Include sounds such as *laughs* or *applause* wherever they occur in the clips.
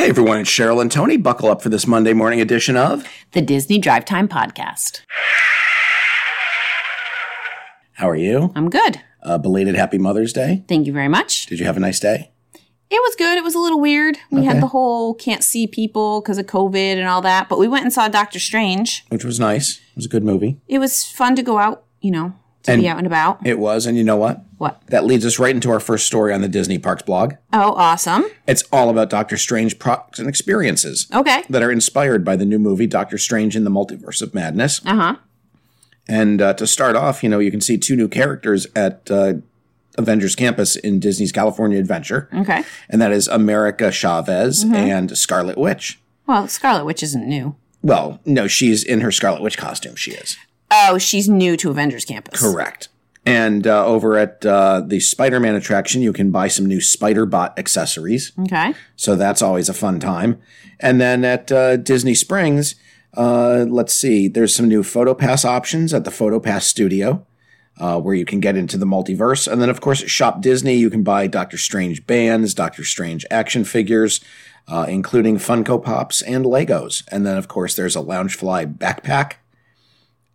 Hey everyone, it's Cheryl and Tony. Buckle up for this Monday morning edition of The Disney Drive Time Podcast. How are you? I'm good. Uh, belated Happy Mother's Day. Thank you very much. Did you have a nice day? It was good. It was a little weird. We Okay. had the whole can't see people because of COVID and all that, but we went and saw Doctor Strange. Which was nice. It was a good movie. It was fun to go out, you know, to And- be out and about. It was, and you know what? What? That leads us right into our first story on the Disney Parks blog. Oh, awesome. It's all about Doctor Strange products and experiences Okay. that are inspired by the new movie Doctor Strange in the Multiverse of Madness. Uh huh. And uh, to start off, you know, you can see two new characters at uh, Avengers Campus in Disney's California Adventure, Okay. and that is America Chavez and Scarlet Witch. Well, Scarlet Witch isn't new. Well, no, she's in her Scarlet Witch costume. She is. Oh, she's new to Avengers Campus. Correct. And uh, over at uh, the Spider Man attraction, you can buy some new Spider Bot accessories. Okay. So that's always a fun time. And then at uh, Disney Springs, uh, let's see, there's some new PhotoPass options at the PhotoPass Studio. Uh, where you can get into the multiverse. And then, of course, at Shop Disney, you can buy Doctor Strange bands, Doctor Strange action figures, uh, including Funko Pops and Legos. And then, of course, there's a Loungefly backpack.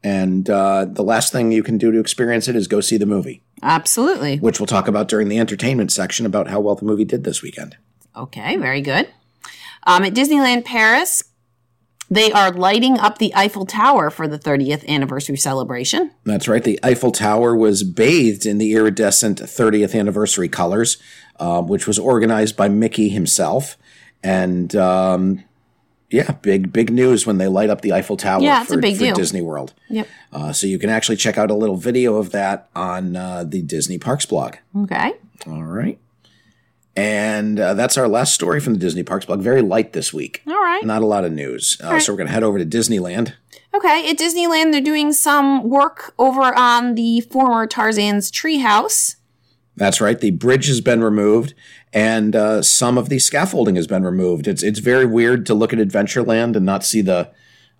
And uh, the last thing you can do to experience it is go see the movie, Absolutely. which we'll talk about during the entertainment section about how well the movie did this weekend. Okay, very good. Um, at Disneyland Paris, they are lighting up the Eiffel Tower for the 30th anniversary celebration. That's right. The Eiffel Tower was bathed in the iridescent 30th anniversary colors, uh, which was organized by Mickey himself. And um, yeah, big big news when they light up the Eiffel Tower Yeah, it's for, a big deal. Disney World. Yep. Uh, so you can actually check out a little video of that on uh, the Disney Parks blog. Okay. All right. And uh, that's our last story from the Disney Parks blog. Very light this week. All right. Not a lot of news. Uh, right. So we're going to head over to Disneyland. Okay. At Disneyland, they're doing some work over on the former Tarzan's treehouse. That's right. The bridge has been removed, and uh, some of the scaffolding has been removed. It's it's very weird to look at Adventureland and not see the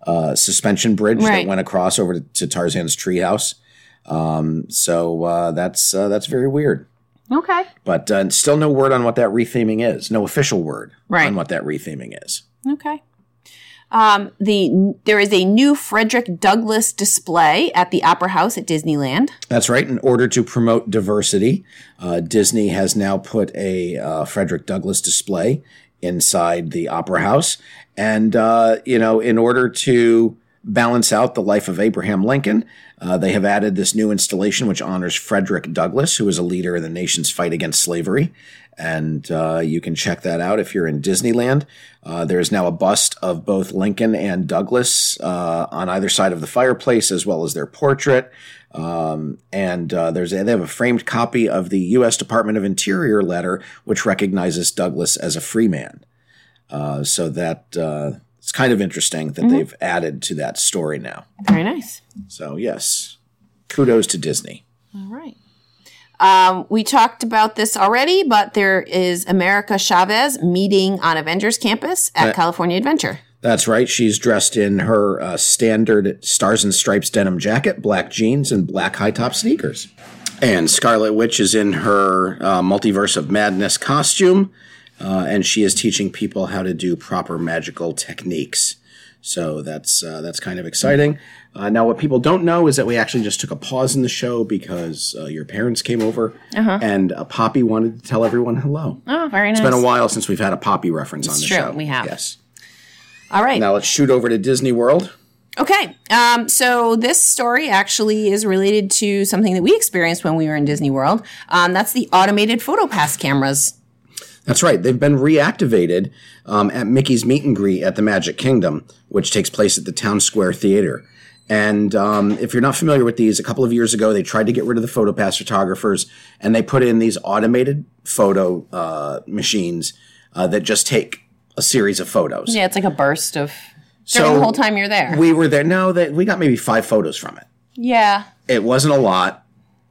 uh, suspension bridge that went across over to, to Tarzan's treehouse. Um, so uh, that's uh, that's very weird. Okay. But uh, still no word on what that retheming is. No official word Right. on what that retheming is. Okay. Um, the there is a new Frederick Douglass display at the Opera House at Disneyland. That's right. In order to promote diversity, uh, Disney has now put a uh, Frederick Douglass display inside the Opera House. And, uh, you know, in order to balance out the life of Abraham Lincoln, uh, they have added this new installation which honors Frederick Douglass, who was a leader in the nation's fight against slavery. And uh, you can check that out if you're in Disneyland. Uh, there is now a bust of both Lincoln and Douglass uh, on either side of the fireplace, as well as their portrait. Um, and uh, there's a, they have a framed copy of the U.S. Department of Interior letter, which recognizes Douglass as a free man. So that it's kind of interesting that they've added to that story now. Very nice. So yes, kudos to Disney. All right. Um, we talked about this already, but there is America Chavez meeting on Avengers Campus at California Adventure. That's right. She's dressed in her uh, standard stars and stripes denim jacket, black jeans, and black high top sneakers. And Scarlet Witch is in her uh, multiverse of madness costume, uh, and she is teaching people how to do proper magical techniques. So that's uh, that's kind of exciting. Uh, now, what people don't know is that we actually just took a pause in the show because uh, your parents came over, and uh, Poppy wanted to tell everyone hello. Oh, very nice. It's been a while since we've had a Poppy reference on the true, show. we have. Yes. All right. Now let's shoot over to Disney World. Okay. Um, so this story actually is related to something that we experienced when we were in Disney World. Um, that's the automated PhotoPass cameras. That's right. They've been reactivated um, at Mickey's Meet and Greet at the Magic Kingdom, which takes place at the Town Square Theater. And um, if you're not familiar with these, a couple of years ago, they tried to get rid of the PhotoPass photographers and they put in these automated photo uh, machines uh, that just take a series of photos. Yeah, it's like a burst of during So the whole time you're there. We were there. No, that we got maybe five photos from it. yeah. It wasn't a lot.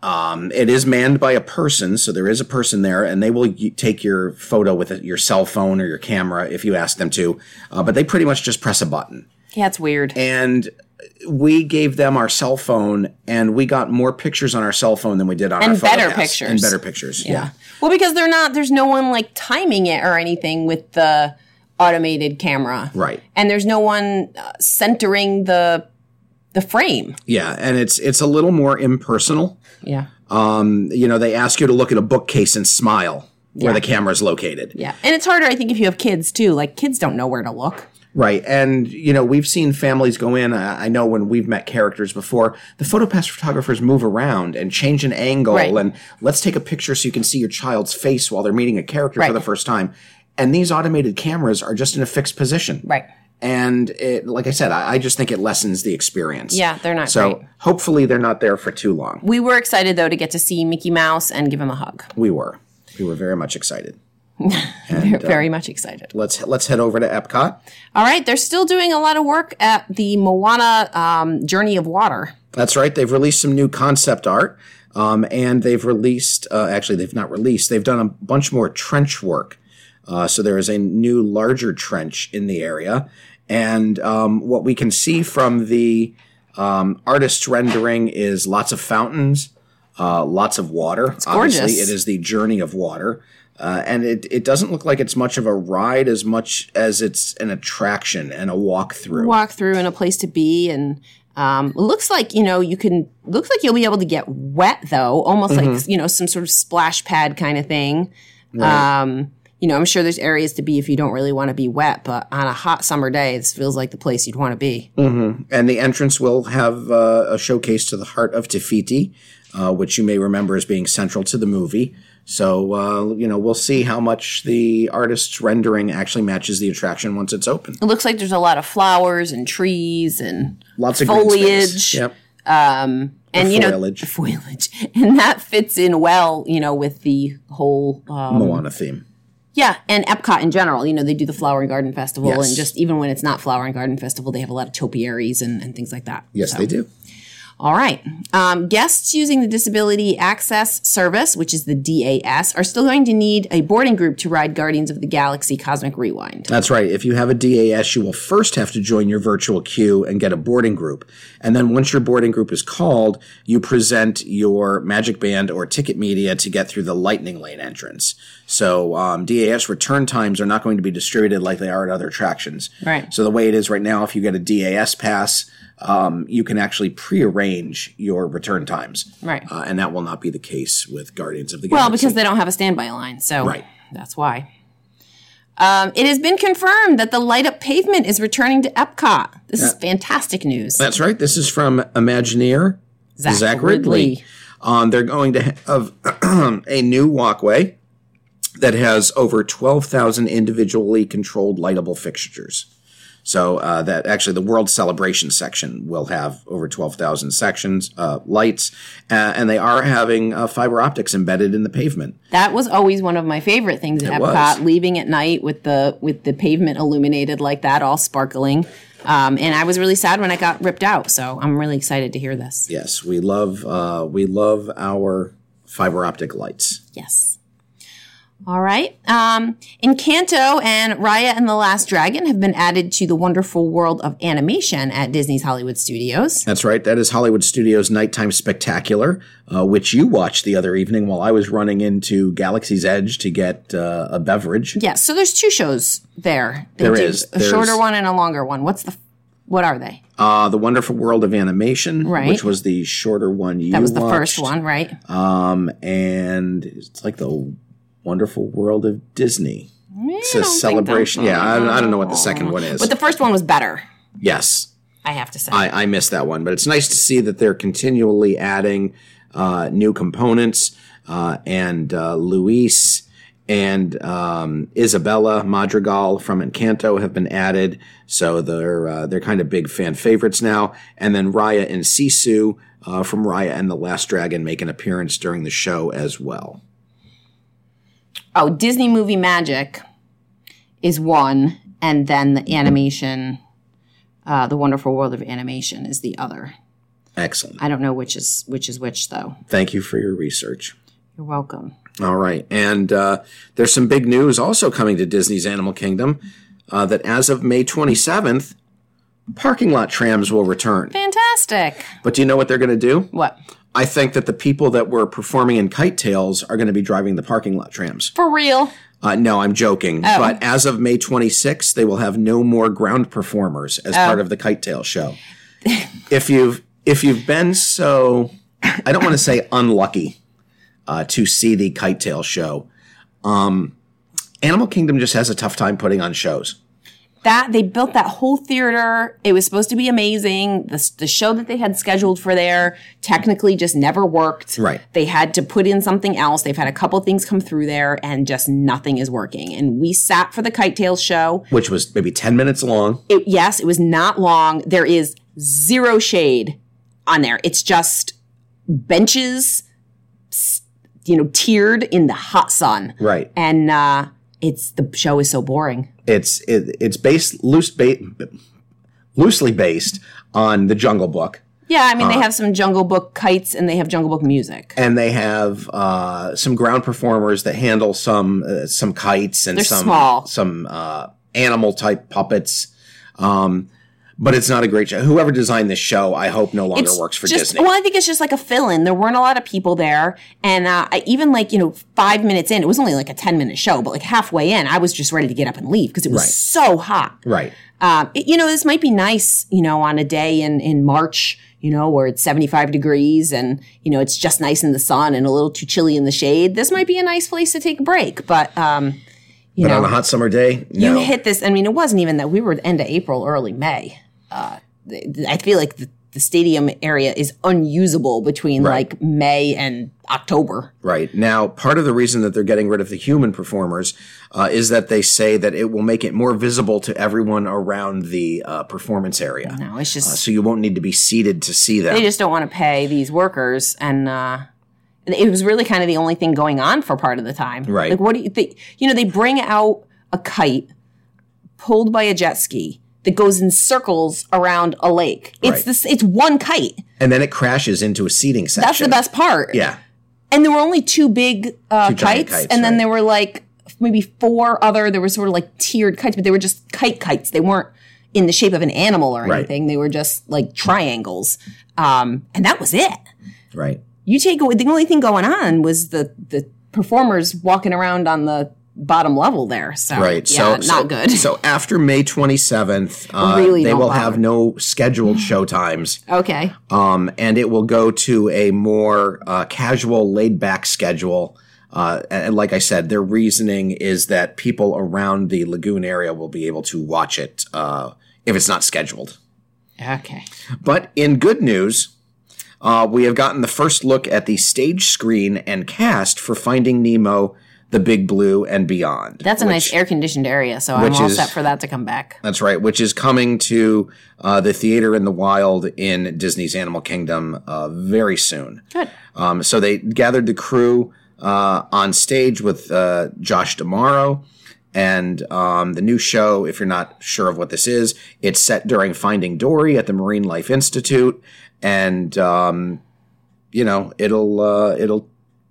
Um, it is manned by a person, so there is a person there, and they will y- take your photo with your cell phone or your camera if you ask them to. Uh, but they pretty much just press a button. Yeah, it's weird. And we gave them our cell phone, and we got more pictures on our cell phone than we did on And our better pictures. and better pictures. Yeah. Well, because they're not, there's no one like timing it or anything with the automated camera. Right. And there's no one uh, centering the the frame. Yeah, and it's it's a little more impersonal. Yeah. Um, you know, they ask you to look at a bookcase and smile where the camera is located. Yeah. And it's harder I think if you have kids too. Like kids don't know where to look. Right. And, you know, we've seen families go in. I I know when we've met characters before, the PhotoPass photographers move around and change an angle Right. and let's take a picture so you can see your child's face while they're meeting a character Right. for the first time. And these automated cameras are just in a fixed position. Right. And it, like I said, I, I just think it lessens the experience. Yeah, they're not So great. hopefully they're not there for too long. We were excited though to get to see Mickey Mouse and give him a hug. We were. We were very much excited. *laughs* Very much excited. Let's let's head over to Epcot. All right, they're still doing a lot of work at the Moana um, Journey of Water. That's right. They've released some new concept art, um, and they've released. Uh, actually, they've not released. They've done a bunch more trench work. Uh, so there is a new, larger trench in the area, and um, what we can see from the um, artist's rendering is lots of fountains, uh, lots of water. Obviously, gorgeous. it is the journey of water. Uh, and it, it doesn't look like it's much of a ride as much as it's an attraction and a walkthrough. Walk through and a place to be, and um, it looks like you know you can. Looks like you'll be able to get wet though, almost Mm-hmm. like you know some sort of splash pad kind of thing. Um, you know, I'm sure there's areas to be if you don't really want to be wet, but on a hot summer day, this feels like the place you'd want to be. And the entrance will have uh, a showcase to the heart of Te Fiti, uh, which you may remember as being central to the movie. So, uh, you know, we'll see how much the artist's rendering actually matches the attraction once it's open. It looks like there's a lot of flowers and trees and Lots of green foliage. space. Yep. and you know foliage. *laughs* foliage, and that fits in well, you know, with the whole um, Moana theme. Yeah, and Epcot in general. You know, they do the Flower and Garden Festival, Yes. and just even when it's not Flower and Garden Festival, they have a lot of topiaries and, and things like that. Yes, So- they do. All right. Um, guests using the Disability Access Service, which is the DAS, are still going to need a boarding group to ride Guardians of the Galaxy Cosmic Rewind. That's right. If you have a DAS, you will first have to join your virtual queue and get a boarding group. And then once your boarding group is called, you present your Magic Band or ticket media to get through the Lightning Lane entrance. So um, DAS return times are not going to be distributed like they are at other attractions. Right. So the way it is right now, if you get a DAS pass, um, you can actually prearrange your return times. Right. Uh, and that will not be the case with Guardians of the Galaxy. Well, because they don't have a standby line, so Right. that's why. Um, it has been confirmed that the light up pavement is returning to Epcot. This is fantastic news. That's right. This is from Imagineer Zach, Riddley. Um, they're going to have *clears throat* a new walkway that has over 12,000 individually controlled lightable fixtures. So uh, that actually the World Celebration section will have over 12,000 sections, uh, lights, uh, and they are having uh, fiber optics embedded in the pavement. That was always one of my favorite things at It Epcot, was. leaving at night with the with the pavement illuminated like that, all sparkling. Um, and I was really sad when I got ripped out. So I'm really excited to hear this. Yes, we love uh, we love our fiber optic lights. Yes. All right. Um, Encanto and Raya and the Last Dragon have been added to the wonderful world of animation at Disney's Hollywood Studios. That's right. That is Hollywood Studios Nighttime Spectacular, uh, which you watched the other evening while I was running into Galaxy's Edge to get uh, a beverage. Yes. So there's two shows there. They There is. a shorter one and a longer one. What's the? What are they? Uh, the Wonderful World of Animation, Right. which was the shorter one you That was the first one, right? Um, and it's like the Wonderful World of Disney. It's a celebration. Yeah, I, I don't know what the second one is. But the first one was better. yes, I have to say. I, I missed that one, but it's nice to see that they're continually adding uh, new components. Uh, and uh, Luis and um, Isabella Madrigal from Encanto have been added, so they're uh, they're kind of big fan favorites now. And then Raya and Sisu uh, from Raya and the Last Dragon make an appearance during the show as well. Oh, Disney Movie Magic is one, and then the animation, uh, the Wonderful World of Animation is the other. Excellent. I don't know which is which is which though. Thank you for your research. You're welcome. All right. And uh, there's some big news also coming to Disney's Animal Kingdom uh, that as of May 27th, parking lot trams will return. Fantastic. But do you know what they're going to do? What? I think that the people that were performing in Kite Tails are going to be driving the parking lot trams. For real? Uh, no, I'm joking. Oh. But as of May 26th, they will have no more ground performers as Oh. part of the Kite Tail show. *laughs* if you've if you've been so, I don't want to say unlucky uh, to see the Kite Tail show, um, Animal Kingdom just has a tough time putting on shows. That they built that whole theater. It was supposed to be amazing. The, the show that they had scheduled for there technically just never worked. Right. They had to put in something else. They've had a couple things come through there and just nothing is working. And we sat for the Kite Tails show. Which was maybe 10 minutes long. It, yes, it was not long. There is zero shade on there. It's just benches, you know, tiered in the hot sun. Right. And uh, it's the show is so boring. It's it, it's based loose ba- loosely based on the Jungle Book. Yeah, I mean, Uh, they have some Jungle Book kites and they have Jungle Book music. and they have uh, some ground performers that handle some uh, some kites and They're some small. some uh, animal type puppets. Um, but it's not a great show. Whoever designed this show, I hope no longer It's works for just, Disney. Well, I think it's just like a fill in. There weren't a lot of people there. And uh, I, even like, you know, five minutes in, it was only like a 10 minute show, but like halfway in, I was just ready to get up and leave because it was Right. so hot. right. Um, it- you know, this might be nice, you know, on a day in, in March, you know, where it's 75 degrees and, you know, it's just nice in the sun and a little too chilly in the shade. This might be a nice place to take a break. But, um, you But know, on a hot summer day, you hit this. I mean, it wasn't even that we were end of April, early May. Uh, I feel like the, the stadium area is unusable between Right. like May and October. Right. Now, part of the reason that they're getting rid of the human performers uh, is that they say that it will make it more visible to everyone around the uh, performance area. No, it's just Uh, so you won't need to be seated to see them. they just don't want to pay these workers and uh it was really kind of the only thing going on for part of the time Right. like what do you think you know they bring out a kite pulled by a jet ski that goes in circles around a lake it's Right. this it's one kite and then it crashes into a seating section. that's the best part Yeah. and there were only two big uh, Two kites, kites, and then right. there were like maybe four other there were sort of like tiered kites but they were just kite kites they weren't in the shape of an animal or Right. anything they were just like triangles um, and that was it Right. you take away the only thing going on was the the performers walking around on the bottom level there so Right. yeah so not so, good So after May 27th, uh, Really they will bother. have no scheduled *gasps* show times. okay Um, and it will go to a more uh, casual, laid back schedule. Uh, and like I said, their reasoning is that people around the lagoon area will be able to watch it uh, if it's not scheduled. okay But in good news, uh, we have gotten the first look at the stage screen and cast for Finding Nemo, The Big Blue, and Beyond. that's a which- nice air conditioned area so i'm all is- set for that to come back That's right, which is coming to uh, the theater in the wild in Disney's Animal Kingdom uh, very soon. good Um, so they gathered the crew uh, on stage with uh, Josh D'Amaro. And um, the new show, if you're not sure of what this is, it's set during Finding Dory at the Marine Life Institute, and um, you know it'll uh, it'll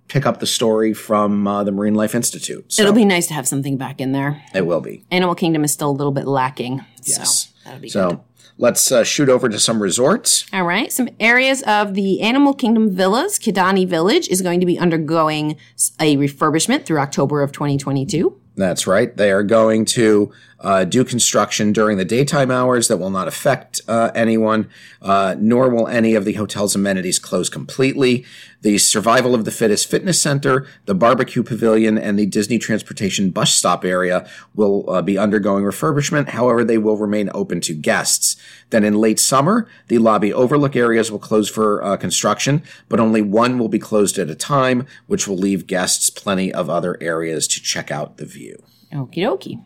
pick up the story from uh, the Marine Life Institute. So it'll be nice to have something back in there it will be. animal kingdom is still a little bit lacking Yes. so that'll be good So let's uh, shoot over to some resorts. All right. Some areas of the Animal Kingdom villas. Kidani Village is going to be undergoing s- a refurbishment through October of 2022. That's right. They are going to uh, do construction during the daytime hours that will not affect uh, anyone, uh, nor will any of the hotel's amenities close completely. The Survival of the Fittest Fitness Center, the Barbecue Pavilion, and the Disney Transportation Bus Stop area will uh, be undergoing refurbishment. However, they will remain open to guests. Then in late summer, the lobby overlook areas will close for uh, construction, but only one will be closed at a time, which will leave guests plenty of other areas to check out the view. Okie dokie.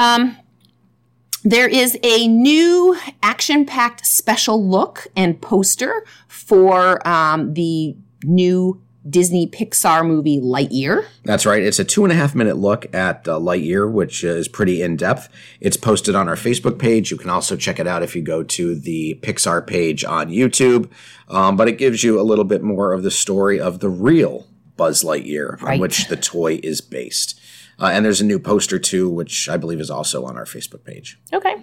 Um, there is a new action packed special look and poster for um, the new Disney Pixar movie Lightyear. That's right. It's a two and a half minute look at uh, Lightyear, which is pretty in depth. It's posted on our Facebook page. You can also check it out if you go to the Pixar page on YouTube. Um, but it gives you a little bit more of the story of the real Buzz Lightyear, on which the toy is based. Uh, and there's a new poster too, which I believe is also on our Facebook page. Okay.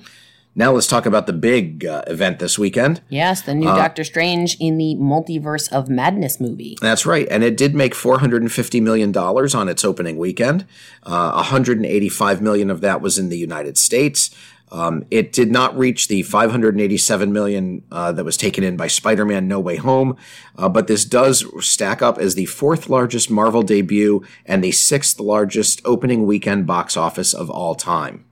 Now let's talk about the big uh, event this weekend. Yes, the new Doctor Strange in the Multiverse of Madness movie. That's right, and it did make 450 million dollars on its opening weekend. Uh, 185 million of that was in the United States. Um, it did not reach the 587 million uh, that was taken in by Spider-Man: No Way Home, uh, but this does stack up as the fourth largest Marvel debut and the sixth largest opening weekend box office of all time.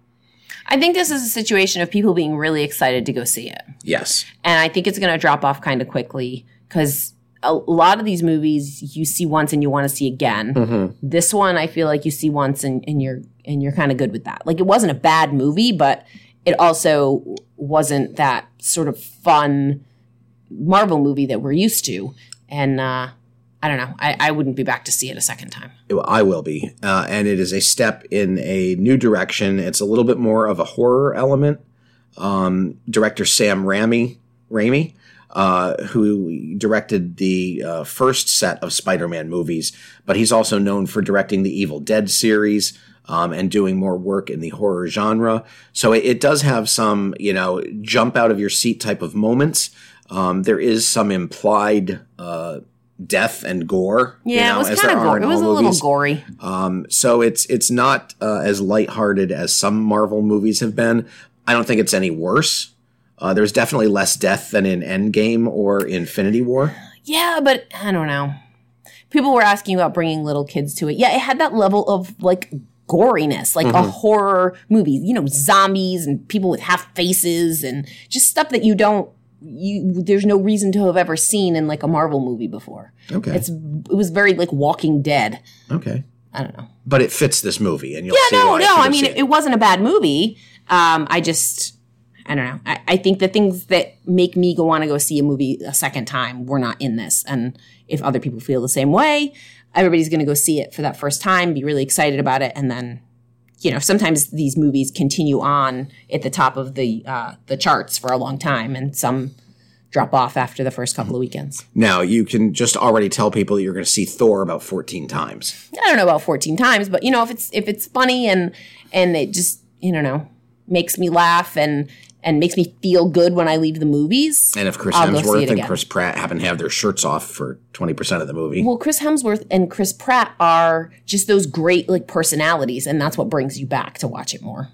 I think this is a situation of people being really excited to go see it. Yes, And I think it's going to drop off kind of quickly because a lot of these movies you see once and you want to see again. This one, I feel like you see once and, and you're and you're kind of good with that. Like it wasn't a bad movie, but it also wasn't that sort of fun Marvel movie that we're used to. And uh, I don't know. I, I wouldn't be back to see it a second time. I will be, uh, and it is a step in a new direction. It's a little bit more of a horror element. Um, director Sam Raimi, Raimi, uh, who directed the uh, first set of Spider-Man movies, but he's also known for directing the Evil Dead series. Um, and doing more work in the horror genre. So it, it does have some, you know, jump out of your seat type of moments. Um, there is some implied uh, death and gore. you Yeah, know, it was as kind of in It was a all little movies. gory. Um, so it's it's not uh, as lighthearted as some Marvel movies have been. I don't think it's any worse. Uh, there's definitely less death than in Endgame or Infinity War. Yeah, but I don't know. People were asking about bringing little kids to it. Yeah, it had that level of like goriness, like a horror movie. You know, zombies and people with half faces and just stuff that you don't. You there's no reason to have ever seen in like a Marvel movie before. Okay, It's it was very like Walking Dead. okay, I don't know. but it fits this movie, and you'll Yeah, see no, no. I mean, it, it wasn't a bad movie. Um, I just, I don't know. I, I think the things that make me go want to go see a movie a second time were not in this. And if other people feel the same way, everybody's going to go see it for that first time, be really excited about it, and then, you know, sometimes these movies continue on at the top of the uh, the charts for a long time, and some drop off after the first couple of weekends. now you can just already tell people you're going to see Thor about 14 times. I don't know about 14 times, but you know, if it's if it's funny and and it just, you know, makes me laugh and and makes me feel good when I leave the movies. And if Chris I'll Hemsworth and. Chris Pratt happen to have their shirts off for 20% of the movie, Well, Chris Hemsworth and Chris Pratt are just those great like personalities, and that's what brings you back to watch it more.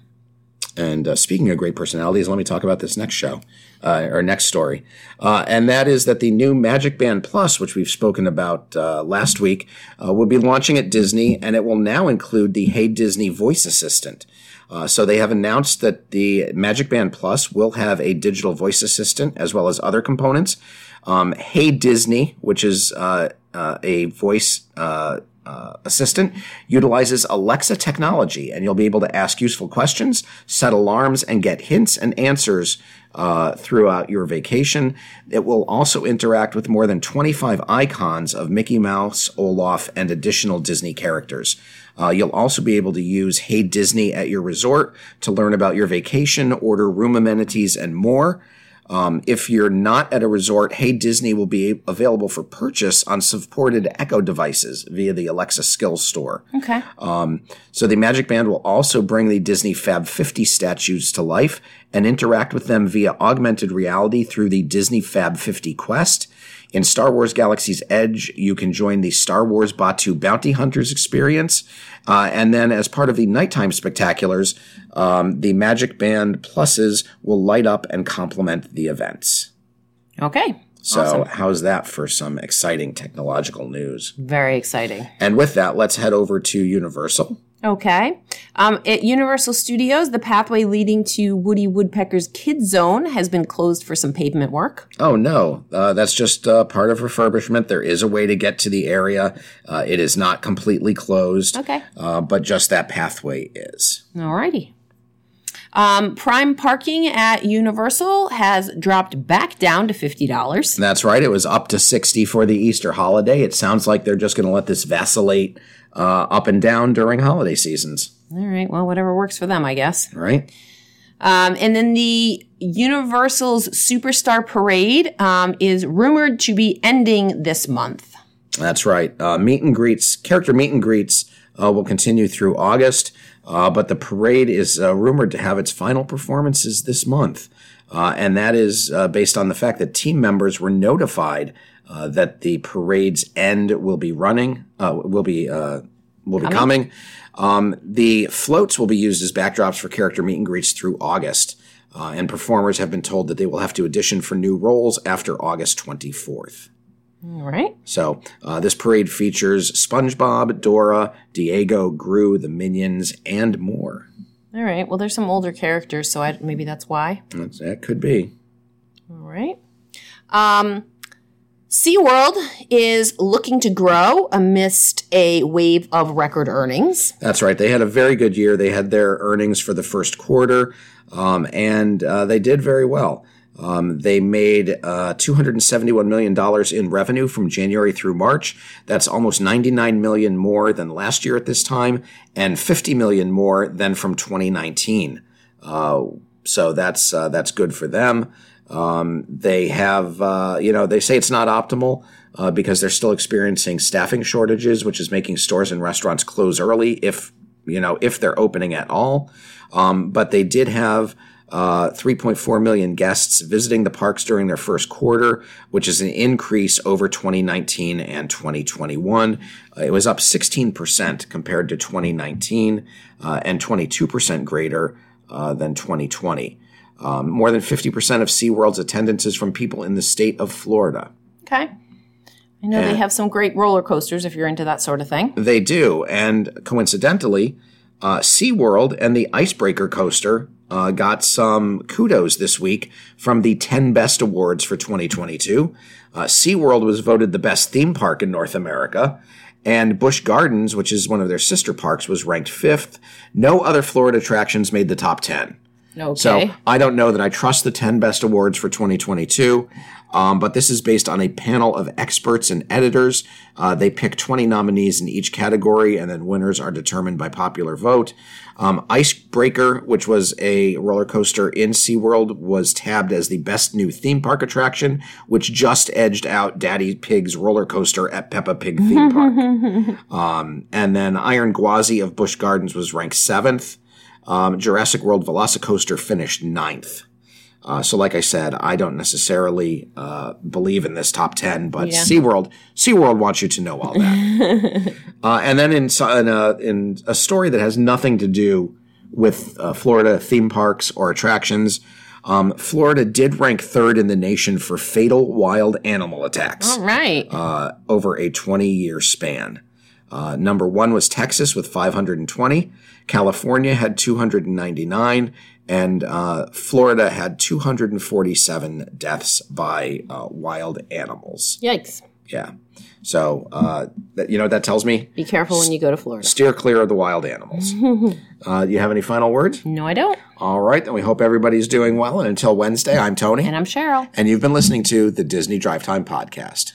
And uh, speaking of great personalities, let me talk about this next show, uh, or next story. Uh, and that is that the new Magic Band Plus, which we've spoken about uh, last week, uh, will be launching at Disney, and it will now include the Hey Disney voice assistant. Uh, so they have announced that the Magic Band Plus will have a digital voice assistant as well as other components. Um, hey Disney, which is uh, uh, a voice uh, assistant, utilizes Alexa technology, and you'll be able to ask useful questions, set alarms, and get hints and answers uh, throughout your vacation. It will also interact with more than 25 icons of Mickey Mouse, Olaf, and additional Disney characters. Uh, you'll also be able to use Hey Disney at your resort to learn about your vacation, order room amenities, and more. Um, if you're not at a resort, Hey Disney will be available for purchase on supported Echo devices via the Alexa Skills Store. Okay. So the Magic Band will also bring the Disney Fab 50 statues to life and interact with them via augmented reality through the Disney Fab 50 Quest. In Star Wars Galaxy's Edge, you can join the Star Wars Batuu Bounty Hunters experience. Uh, and then, as part of the nighttime spectaculars, um, the Magic Band pluses will light up and complement the events. Okay. So, Awesome. how's that for some exciting technological news? Very exciting. And with that, let's head over to Universal. Okay. Um, at Universal Studios, the pathway leading to Woody Woodpecker's Kid Zone has been closed for some pavement work. Oh no, uh, that's just uh, part of refurbishment. There is a way to get to the area. Uh, it is not completely closed, Okay. uh, but just that pathway is. Alrighty. Um, prime parking at Universal has dropped back down to fifty dollars. That's right. It was up to sixty for the Easter holiday. It sounds like they're just going to let this vacillate uh, up and down during holiday seasons, All right. Well, whatever works for them, I guess. right? Um, and then the Universal's Superstar Parade um, is rumored to be ending this month. That's right. Uh, meet and greets, character meet and greets uh, will continue through August. Uh, but the parade is uh, rumored to have its final performances this month. Uh, and that is uh, based on the fact that team members were notified uh, that the parade's end will be running, uh, will be will be coming. Um, the floats will be used as backdrops for character meet and greets through August. Uh, and performers have been told that they will have to audition for new roles after August 24th. All right. So uh, this parade features SpongeBob, Dora, Diego, Gru, the Minions, and more. All right. Well, there's some older characters, so I, maybe that's why. That's, that could be. All right. Um, SeaWorld is looking to grow amidst a wave of record earnings. That's right. They had a very good year. They had their earnings for the first quarter, um, and uh, they did very well. Um, they made uh, $271 million in revenue from January through March. That's almost 99 million more than last year at this time, and 50 million more than from 2019. Uh, so that's uh, that's good for them. Um, they have, uh, you know, they say it's not optimal uh, because they're still experiencing staffing shortages, which is making stores and restaurants close early if, you know, if they're opening at all. Um, but they did have uh, 3.4 million guests visiting the parks during their first quarter, which is an increase over 2019 and 2021. Uh, it was up 16% compared to 2019 uh, and 22% greater uh, than 2020. Um, more than 50% of SeaWorld's attendance is from people in the state of Florida. Okay. I know they have some great roller coasters if you're into that sort of thing. They do. And coincidentally, uh, SeaWorld and the Icebreaker coaster uh, got some kudos this week from the 10 Best Awards for 2022. Uh, SeaWorld was voted the best theme park in North America. And Busch Gardens, which is one of their sister parks, was ranked fifth. No other Florida attractions made the top 10. Okay. So I don't know that I trust the 10 best awards for 2022, um, but this is based on a panel of experts and editors. Uh, they pick 20 nominees in each category, and then winners are determined by popular vote. Um, Icebreaker, which was a roller coaster in SeaWorld, was tabbed as the best new theme park attraction, which just edged out Daddy Pig's roller coaster at Peppa Pig theme park. *laughs* um, and then Iron Gwazi of Busch Gardens was ranked seventh. Um, Jurassic World Velocicoaster finished ninth. Uh, so, like I said, I don't necessarily uh, believe in this top ten, but Yeah. SeaWorld, SeaWorld wants you to know all that. *laughs* uh, and then in, in, a, in a story that has nothing to do with uh, Florida theme parks or attractions, um, Florida did rank third in the nation for fatal wild animal attacks All right. uh, over a 20 year span. Uh, number one was Texas with 520. California had 299. And uh, Florida had 247 deaths by uh, wild animals. Yikes. Yeah. So, uh, that, you know what that tells me? Be careful when you go to Florida. Steer clear of the wild animals. *laughs* uh, you have any final words? No, I don't. All right. Then we hope everybody's doing well. And until Wednesday, I'm Tony. And I'm Cheryl. and you've been listening to the Disney Drive Time Podcast.